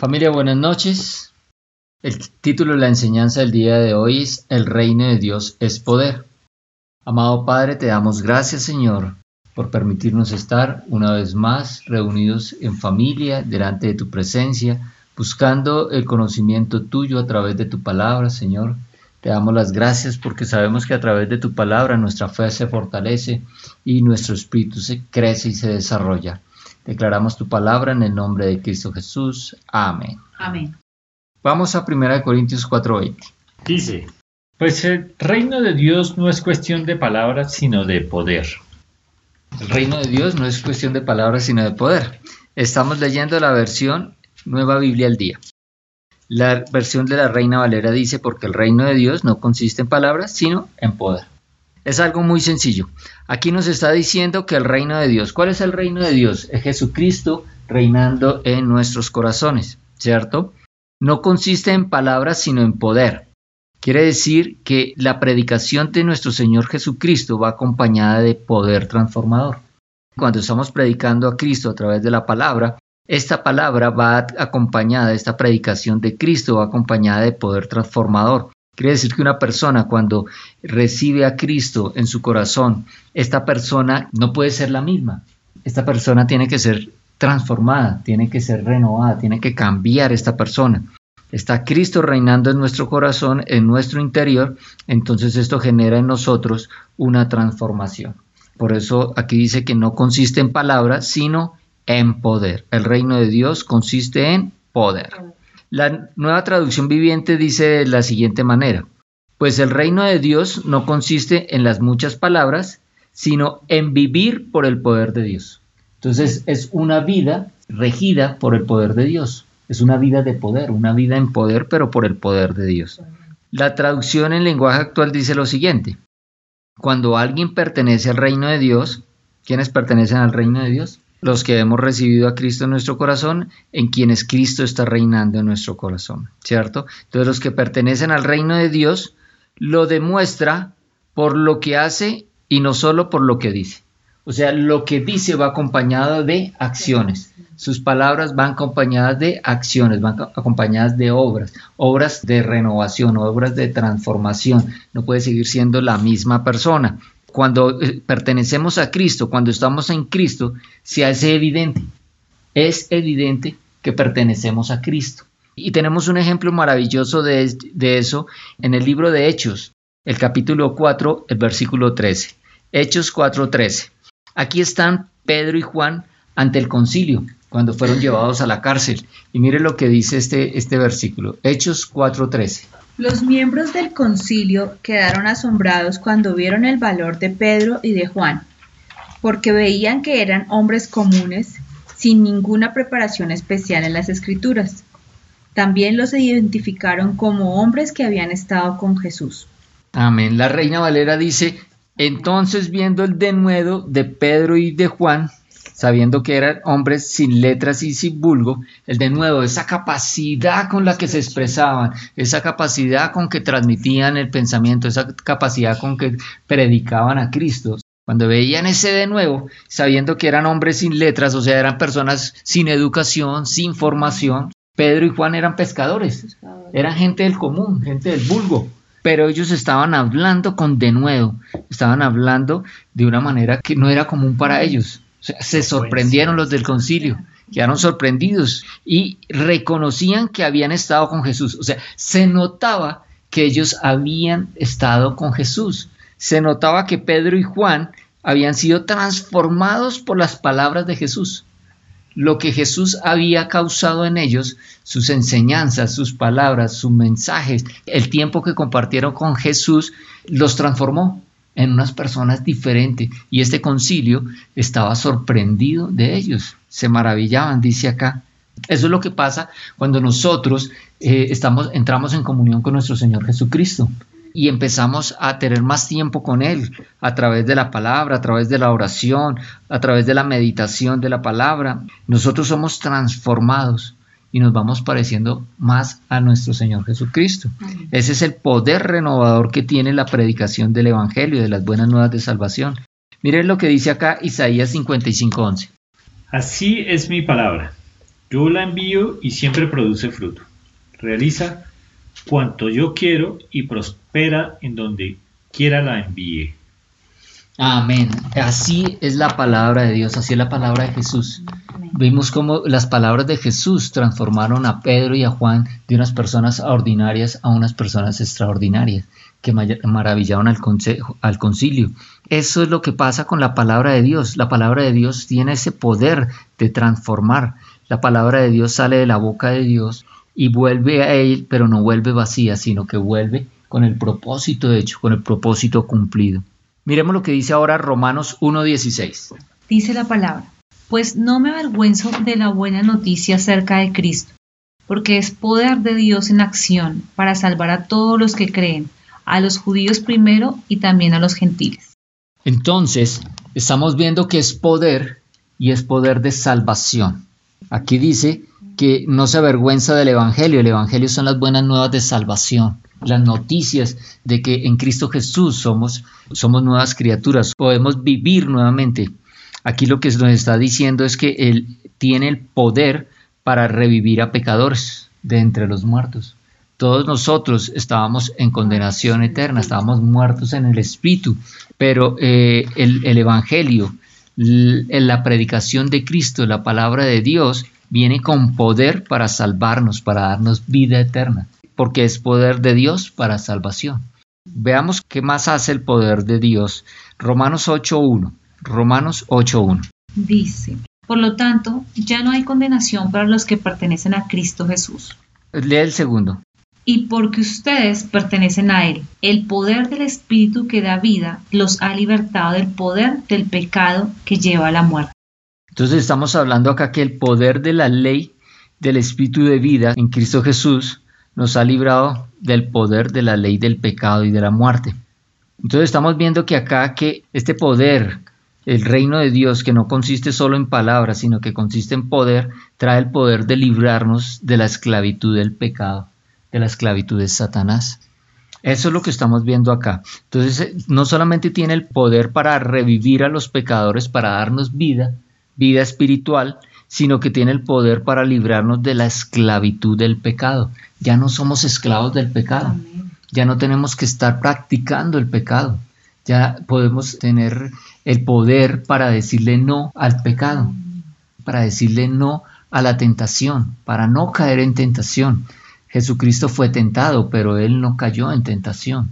Familia, buenas noches. El título de la enseñanza del día de hoy es El reino de Dios es poder. Amado Padre, te damos gracias Señor por permitirnos estar una vez más reunidos en familia delante de tu presencia, buscando el conocimiento tuyo a través de tu palabra, Señor. Te damos las gracias porque sabemos que a través de tu palabra nuestra fe se fortalece y nuestro espíritu se crece y se desarrolla. Declaramos tu palabra en el nombre de Cristo Jesús. Amén. Amén. Vamos a 1 Corintios 4:20. Dice, pues el reino de Dios no es cuestión de palabras, sino de poder. El reino de Dios no es cuestión de palabras, sino de poder. Estamos leyendo la versión Nueva Biblia al Día. La versión de la Reina Valera dice, porque el reino de Dios no consiste en palabras, sino en poder. Es algo muy sencillo. Aquí nos está diciendo que el reino de Dios, ¿cuál es el reino de Dios? Es Jesucristo reinando en nuestros corazones, ¿cierto? No consiste en palabras, sino en poder. Quiere decir que la predicación de nuestro Señor Jesucristo va acompañada de poder transformador. Cuando estamos predicando a Cristo a través de la palabra, esta palabra va acompañada, esta predicación de Cristo va acompañada de poder transformador. Quiere decir que una persona cuando recibe a Cristo en su corazón, esta persona no puede ser la misma. Esta persona tiene que ser transformada, tiene que ser renovada, tiene que cambiar esta persona. Está Cristo reinando en nuestro corazón, en nuestro interior, entonces esto genera en nosotros una transformación. Por eso aquí dice que no consiste en palabras, sino en poder. El reino de Dios consiste en poder. La nueva traducción viviente dice de la siguiente manera, pues el reino de Dios no consiste en las muchas palabras, sino en vivir por el poder de Dios. Entonces es una vida regida por el poder de Dios. Es una vida de poder, una vida en poder, pero por el poder de Dios. La traducción en lenguaje actual dice lo siguiente. Cuando alguien pertenece al reino de Dios, ¿quiénes pertenecen al reino de Dios? Los que hemos recibido a Cristo en nuestro corazón, en quienes Cristo está reinando en nuestro corazón, ¿cierto? Entonces los que pertenecen al reino de Dios lo demuestra por lo que hace y no solo por lo que dice. O sea, lo que dice va acompañado de acciones. Sus palabras van acompañadas de acciones, van acompañadas de obras, obras de renovación, obras de transformación. No puede seguir siendo la misma persona cuando eh, pertenecemos a Cristo, cuando estamos en Cristo, se hace evidente. Es evidente que pertenecemos a Cristo. Y tenemos un ejemplo maravilloso de, eso en el libro de Hechos, el capítulo 4, el versículo 13. Hechos 4, 13. Aquí están Pedro y Juan ante el concilio cuando fueron llevados a la cárcel. Y mire lo que dice este, este versículo. Hechos 4, 13. Los miembros del concilio quedaron asombrados cuando vieron el valor de Pedro y de Juan, porque veían que eran hombres comunes, sin ninguna preparación especial en las escrituras. También los identificaron como hombres que habían estado con Jesús. Amén. La reina Valera dice, entonces viendo el denuedo de Pedro y de Juan, sabiendo que eran hombres sin letras y sin vulgo, el de nuevo, esa capacidad con la que se expresaban, esa capacidad con que transmitían el pensamiento, esa capacidad con que predicaban a Cristo. Cuando veían ese de nuevo, sabiendo que eran hombres sin letras, o sea, eran personas sin educación, sin formación, Pedro y Juan eran pescadores, eran gente del común, gente del vulgo, pero ellos estaban hablando con denuedo, estaban hablando de una manera que no era común para ellos se sorprendieron los del concilio, quedaron sorprendidos y reconocían que habían estado con Jesús. O sea, se notaba que ellos habían estado con Jesús. Se notaba que Pedro y Juan habían sido transformados por las palabras de Jesús. Lo que Jesús había causado en ellos, sus enseñanzas, sus palabras, sus mensajes, el tiempo que compartieron con Jesús, los transformó en unas personas diferentes y este concilio estaba sorprendido de ellos, se maravillaban, dice acá. Eso es lo que pasa cuando nosotros eh, estamos, entramos en comunión con nuestro Señor Jesucristo y empezamos a tener más tiempo con Él a través de la palabra, a través de la oración, a través de la meditación de la palabra. Nosotros somos transformados y nos vamos pareciendo más a nuestro Señor Jesucristo. Ese es el poder renovador que tiene la predicación del Evangelio, de las buenas nuevas de salvación. Miren lo que dice acá Isaías 55:11. Así es mi palabra. Yo la envío y siempre produce fruto. Realiza cuanto yo quiero y prospera en donde quiera la envíe. Amén. Así es la palabra de Dios, así es la palabra de Jesús. Vimos cómo las palabras de Jesús transformaron a Pedro y a Juan de unas personas ordinarias a unas personas extraordinarias que maravillaron al, al concilio. Eso es lo que pasa con la palabra de Dios. La palabra de Dios tiene ese poder de transformar. La palabra de Dios sale de la boca de Dios y vuelve a él, pero no vuelve vacía, sino que vuelve con el propósito hecho, con el propósito cumplido. Miremos lo que dice ahora Romanos 1.16. Dice la palabra, pues no me avergüenzo de la buena noticia acerca de Cristo, porque es poder de Dios en acción para salvar a todos los que creen, a los judíos primero y también a los gentiles. Entonces, estamos viendo que es poder y es poder de salvación. Aquí dice que no se avergüenza del Evangelio. El Evangelio son las buenas nuevas de salvación las noticias de que en Cristo Jesús somos, somos nuevas criaturas, podemos vivir nuevamente. Aquí lo que nos está diciendo es que Él tiene el poder para revivir a pecadores de entre los muertos. Todos nosotros estábamos en condenación eterna, estábamos muertos en el Espíritu, pero eh, el, el Evangelio, la predicación de Cristo, la palabra de Dios, viene con poder para salvarnos, para darnos vida eterna porque es poder de Dios para salvación. Veamos qué más hace el poder de Dios. Romanos 8.1. Romanos 8.1. Dice, por lo tanto, ya no hay condenación para los que pertenecen a Cristo Jesús. Lee el segundo. Y porque ustedes pertenecen a Él, el poder del Espíritu que da vida los ha libertado del poder del pecado que lleva a la muerte. Entonces estamos hablando acá que el poder de la ley del Espíritu de vida en Cristo Jesús nos ha librado del poder de la ley del pecado y de la muerte. Entonces estamos viendo que acá que este poder, el reino de Dios, que no consiste solo en palabras, sino que consiste en poder, trae el poder de librarnos de la esclavitud del pecado, de la esclavitud de Satanás. Eso es lo que estamos viendo acá. Entonces, no solamente tiene el poder para revivir a los pecadores, para darnos vida, vida espiritual, sino que tiene el poder para librarnos de la esclavitud del pecado. Ya no somos esclavos del pecado, ya no tenemos que estar practicando el pecado, ya podemos tener el poder para decirle no al pecado, para decirle no a la tentación, para no caer en tentación. Jesucristo fue tentado, pero él no cayó en tentación.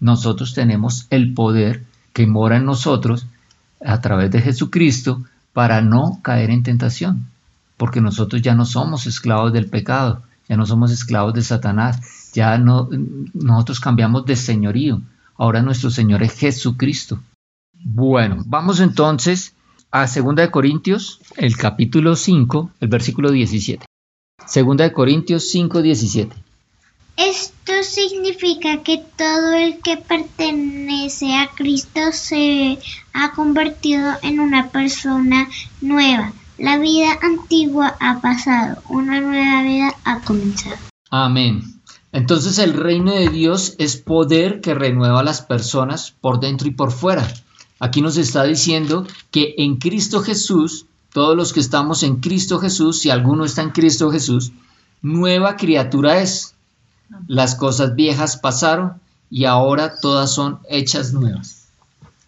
Nosotros tenemos el poder que mora en nosotros a través de Jesucristo para no caer en tentación, porque nosotros ya no somos esclavos del pecado, ya no somos esclavos de Satanás, ya no nosotros cambiamos de señorío. Ahora nuestro Señor es Jesucristo. Bueno, vamos entonces a 2 de Corintios, el capítulo 5, el versículo 17. 2 de Corintios 5, 17. Esto significa que todo el que pertenece a Cristo se ha convertido en una persona nueva. La vida antigua ha pasado, una nueva vida ha comenzado. Amén. Entonces el reino de Dios es poder que renueva a las personas por dentro y por fuera. Aquí nos está diciendo que en Cristo Jesús, todos los que estamos en Cristo Jesús, si alguno está en Cristo Jesús, nueva criatura es las cosas viejas pasaron y ahora todas son hechas nuevas.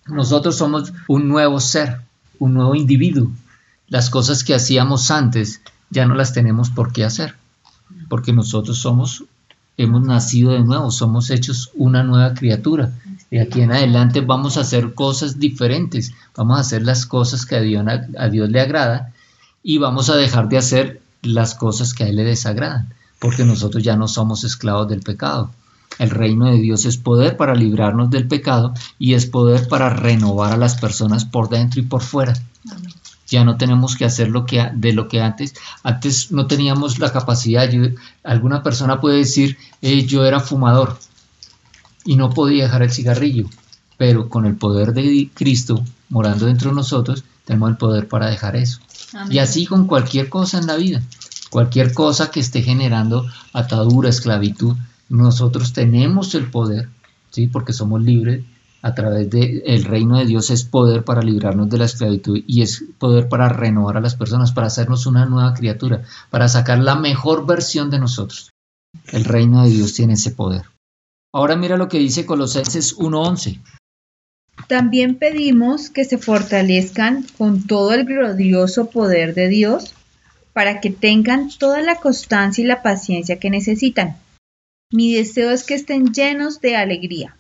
Nosotros somos un nuevo ser, un nuevo individuo. Las cosas que hacíamos antes ya no las tenemos por qué hacer, porque nosotros somos, hemos nacido de nuevo, somos hechos una nueva criatura. De aquí en adelante vamos a hacer cosas diferentes, vamos a hacer las cosas que a Dios, le agrada y vamos a dejar de hacer las cosas que a Él le desagradan porque nosotros ya no somos esclavos del pecado. El reino de Dios es poder para librarnos del pecado y es poder para renovar a las personas por dentro y por fuera. Ya no tenemos que hacer lo que de lo que antes. Antes no teníamos la capacidad. alguna persona puede decir, eh, yo era fumador y no podía dejar el cigarrillo, pero con el poder de Cristo morando dentro de nosotros, tenemos el poder para dejar eso. Y así con cualquier cosa en la vida cualquier cosa que esté generando atadura, esclavitud, nosotros tenemos el poder, ¿sí? porque somos libres a través del reino de Dios es poder para librarnos de la esclavitud y es poder para renovar a las personas, para hacernos una nueva criatura, para sacar la mejor versión de nosotros. El reino de Dios tiene ese poder. Ahora mira lo que dice Colosenses 1.11. También pedimos que se fortalezcan con todo el glorioso poder de Dios para que tengan toda la constancia y la paciencia que necesitan. Mi deseo es que estén llenos de alegría.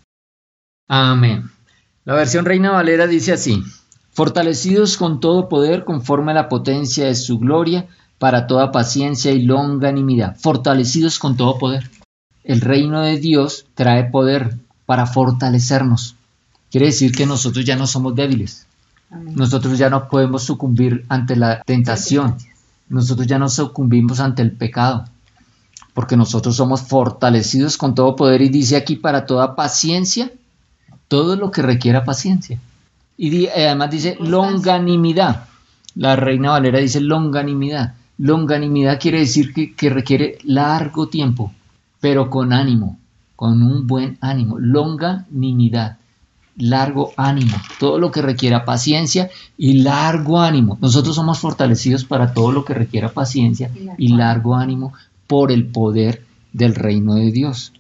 Amén. La versión Reina Valera dice así, fortalecidos con todo poder conforme a la potencia de su gloria, para toda paciencia y longanimidad, fortalecidos con todo poder. El reino de Dios trae poder para fortalecernos. Quiere decir que nosotros ya no somos débiles. Nosotros ya no podemos sucumbir ante la tentación. Nosotros ya no sucumbimos ante el pecado. Porque nosotros somos fortalecidos con todo poder y dice aquí para toda paciencia, todo lo que requiera paciencia. Y además dice longanimidad. La Reina Valera dice longanimidad. Longanimidad quiere decir que, que requiere largo tiempo, pero con ánimo, con un buen ánimo. Longanimidad largo ánimo, todo lo que requiera paciencia y largo ánimo. Nosotros somos fortalecidos para todo lo que requiera paciencia y largo ánimo por el poder del reino de Dios.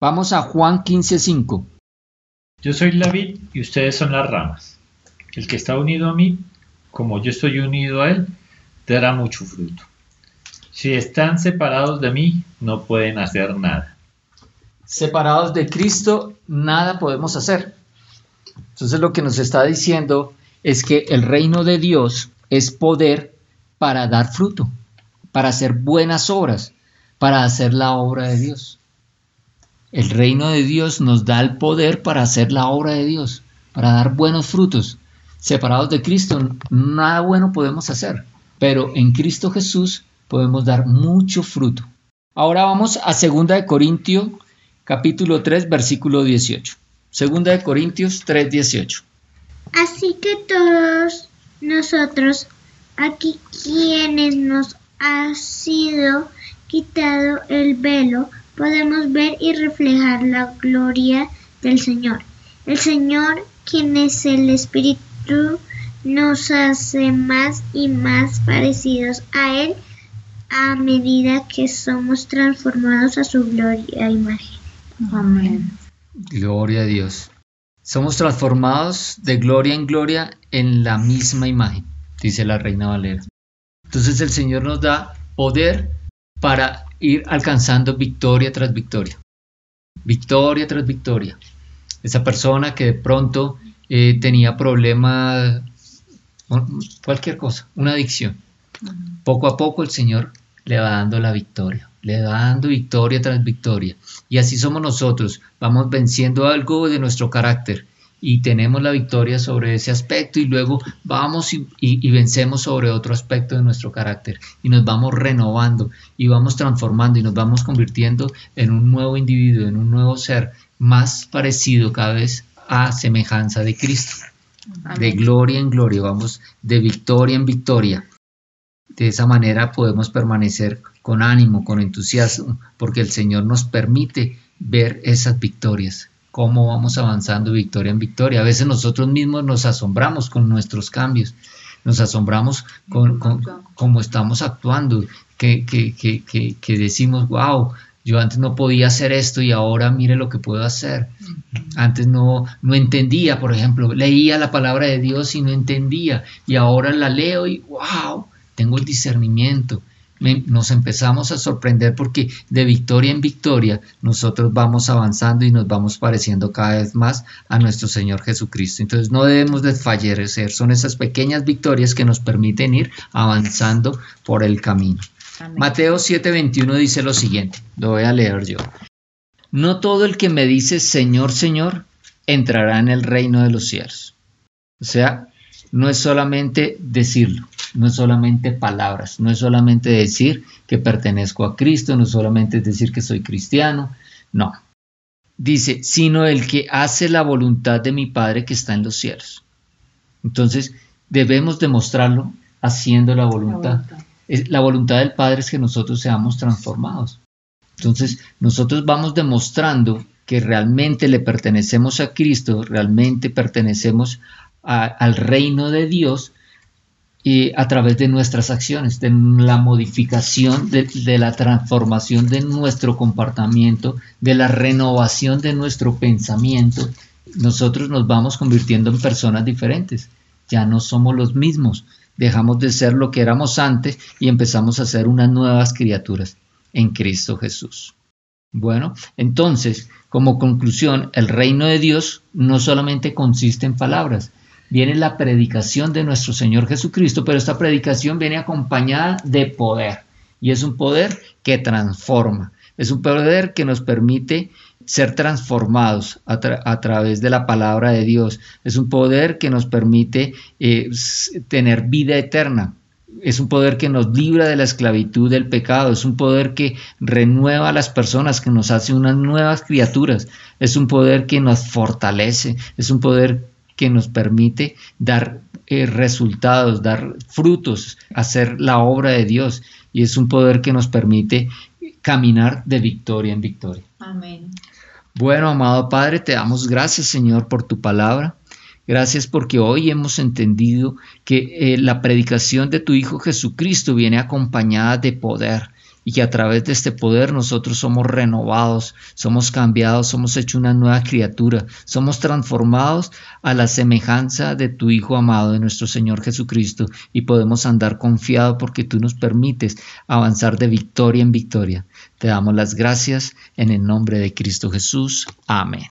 Vamos a Juan 15:5. Yo soy la vid y ustedes son las ramas. El que está unido a mí, como yo estoy unido a él, dará mucho fruto. Si están separados de mí, no pueden hacer nada. Separados de Cristo, nada podemos hacer. Entonces lo que nos está diciendo es que el reino de Dios es poder para dar fruto, para hacer buenas obras, para hacer la obra de Dios. El reino de Dios nos da el poder para hacer la obra de Dios, para dar buenos frutos. Separados de Cristo, nada bueno podemos hacer, pero en Cristo Jesús podemos dar mucho fruto. Ahora vamos a 2 Corintios capítulo 3 versículo 18. Segunda de Corintios 3:18. Así que todos nosotros, aquí quienes nos ha sido quitado el velo, podemos ver y reflejar la gloria del Señor. El Señor, quien es el Espíritu, nos hace más y más parecidos a Él a medida que somos transformados a su gloria e imagen. Amén. Gloria a Dios. Somos transformados de gloria en gloria en la misma imagen, dice la Reina Valera. Entonces el Señor nos da poder para ir alcanzando victoria tras victoria. Victoria tras victoria. Esa persona que de pronto eh, tenía problemas, cualquier cosa, una adicción. Poco a poco el Señor le va dando la victoria le dando victoria tras victoria. Y así somos nosotros, vamos venciendo algo de nuestro carácter y tenemos la victoria sobre ese aspecto y luego vamos y, vencemos sobre otro aspecto de nuestro carácter y nos vamos renovando y vamos transformando y nos vamos convirtiendo en un nuevo individuo, en un nuevo ser más parecido cada vez a semejanza de Cristo. De gloria en gloria, vamos de victoria en victoria. De esa manera podemos permanecer con ánimo, con entusiasmo, porque el Señor nos permite ver esas victorias, cómo vamos avanzando victoria en victoria. A veces nosotros mismos nos asombramos con nuestros cambios, nos asombramos con, cómo estamos actuando, que, que, decimos, wow, yo antes no podía hacer esto y ahora mire lo que puedo hacer. Antes no, no entendía, por ejemplo, leía la palabra de Dios y no entendía y ahora la leo y wow, tengo el discernimiento nos empezamos a sorprender porque de victoria en victoria nosotros vamos avanzando y nos vamos pareciendo cada vez más a nuestro Señor Jesucristo. Entonces no debemos desfallecer, son esas pequeñas victorias que nos permiten ir avanzando por el camino. Mateo 7:21 dice lo siguiente, lo voy a leer yo. No todo el que me dice Señor, Señor, entrará en el reino de los cielos. O sea, no es solamente decirlo, no es solamente palabras, no es solamente decir que pertenezco a Cristo, no es solamente decir que soy cristiano, no. Dice, sino el que hace la voluntad de mi Padre que está en los cielos. Entonces, debemos demostrarlo haciendo la voluntad. La voluntad, la voluntad del Padre es que nosotros seamos transformados. Entonces, nosotros vamos demostrando que realmente le pertenecemos a Cristo, realmente pertenecemos al reino de Dios, y a través de nuestras acciones, de la modificación, de, de, la transformación de nuestro comportamiento, de la renovación de nuestro pensamiento, nosotros nos vamos convirtiendo en personas diferentes. Ya no somos los mismos, dejamos de ser lo que éramos antes y empezamos a ser unas nuevas criaturas en Cristo Jesús. Bueno, entonces, como conclusión, el reino de Dios no solamente consiste en palabras, viene la predicación de nuestro Señor Jesucristo, pero esta predicación viene acompañada de poder. Y es un poder que transforma, es un poder que nos permite ser transformados a, través de la palabra de Dios, es un poder que nos permite eh, tener vida eterna, es un poder que nos libra de la esclavitud del pecado, es un poder que renueva a las personas, que nos hace unas nuevas criaturas, es un poder que nos fortalece, es un poder que nos permite dar eh, resultados, dar frutos, hacer la obra de Dios. Y es un poder que nos permite caminar de victoria en victoria. Amén. Bueno, amado Padre, te damos gracias, Señor, por tu palabra. Gracias porque hoy hemos entendido que eh, la predicación de tu Hijo Jesucristo viene acompañada de poder y que a través de este poder nosotros somos renovados, somos cambiados, somos hechos una nueva criatura, somos transformados a la semejanza de tu Hijo amado, de nuestro Señor Jesucristo, y podemos andar confiados porque tú nos permites avanzar de victoria en victoria. Te damos las gracias en el nombre de Cristo Jesús. Amén.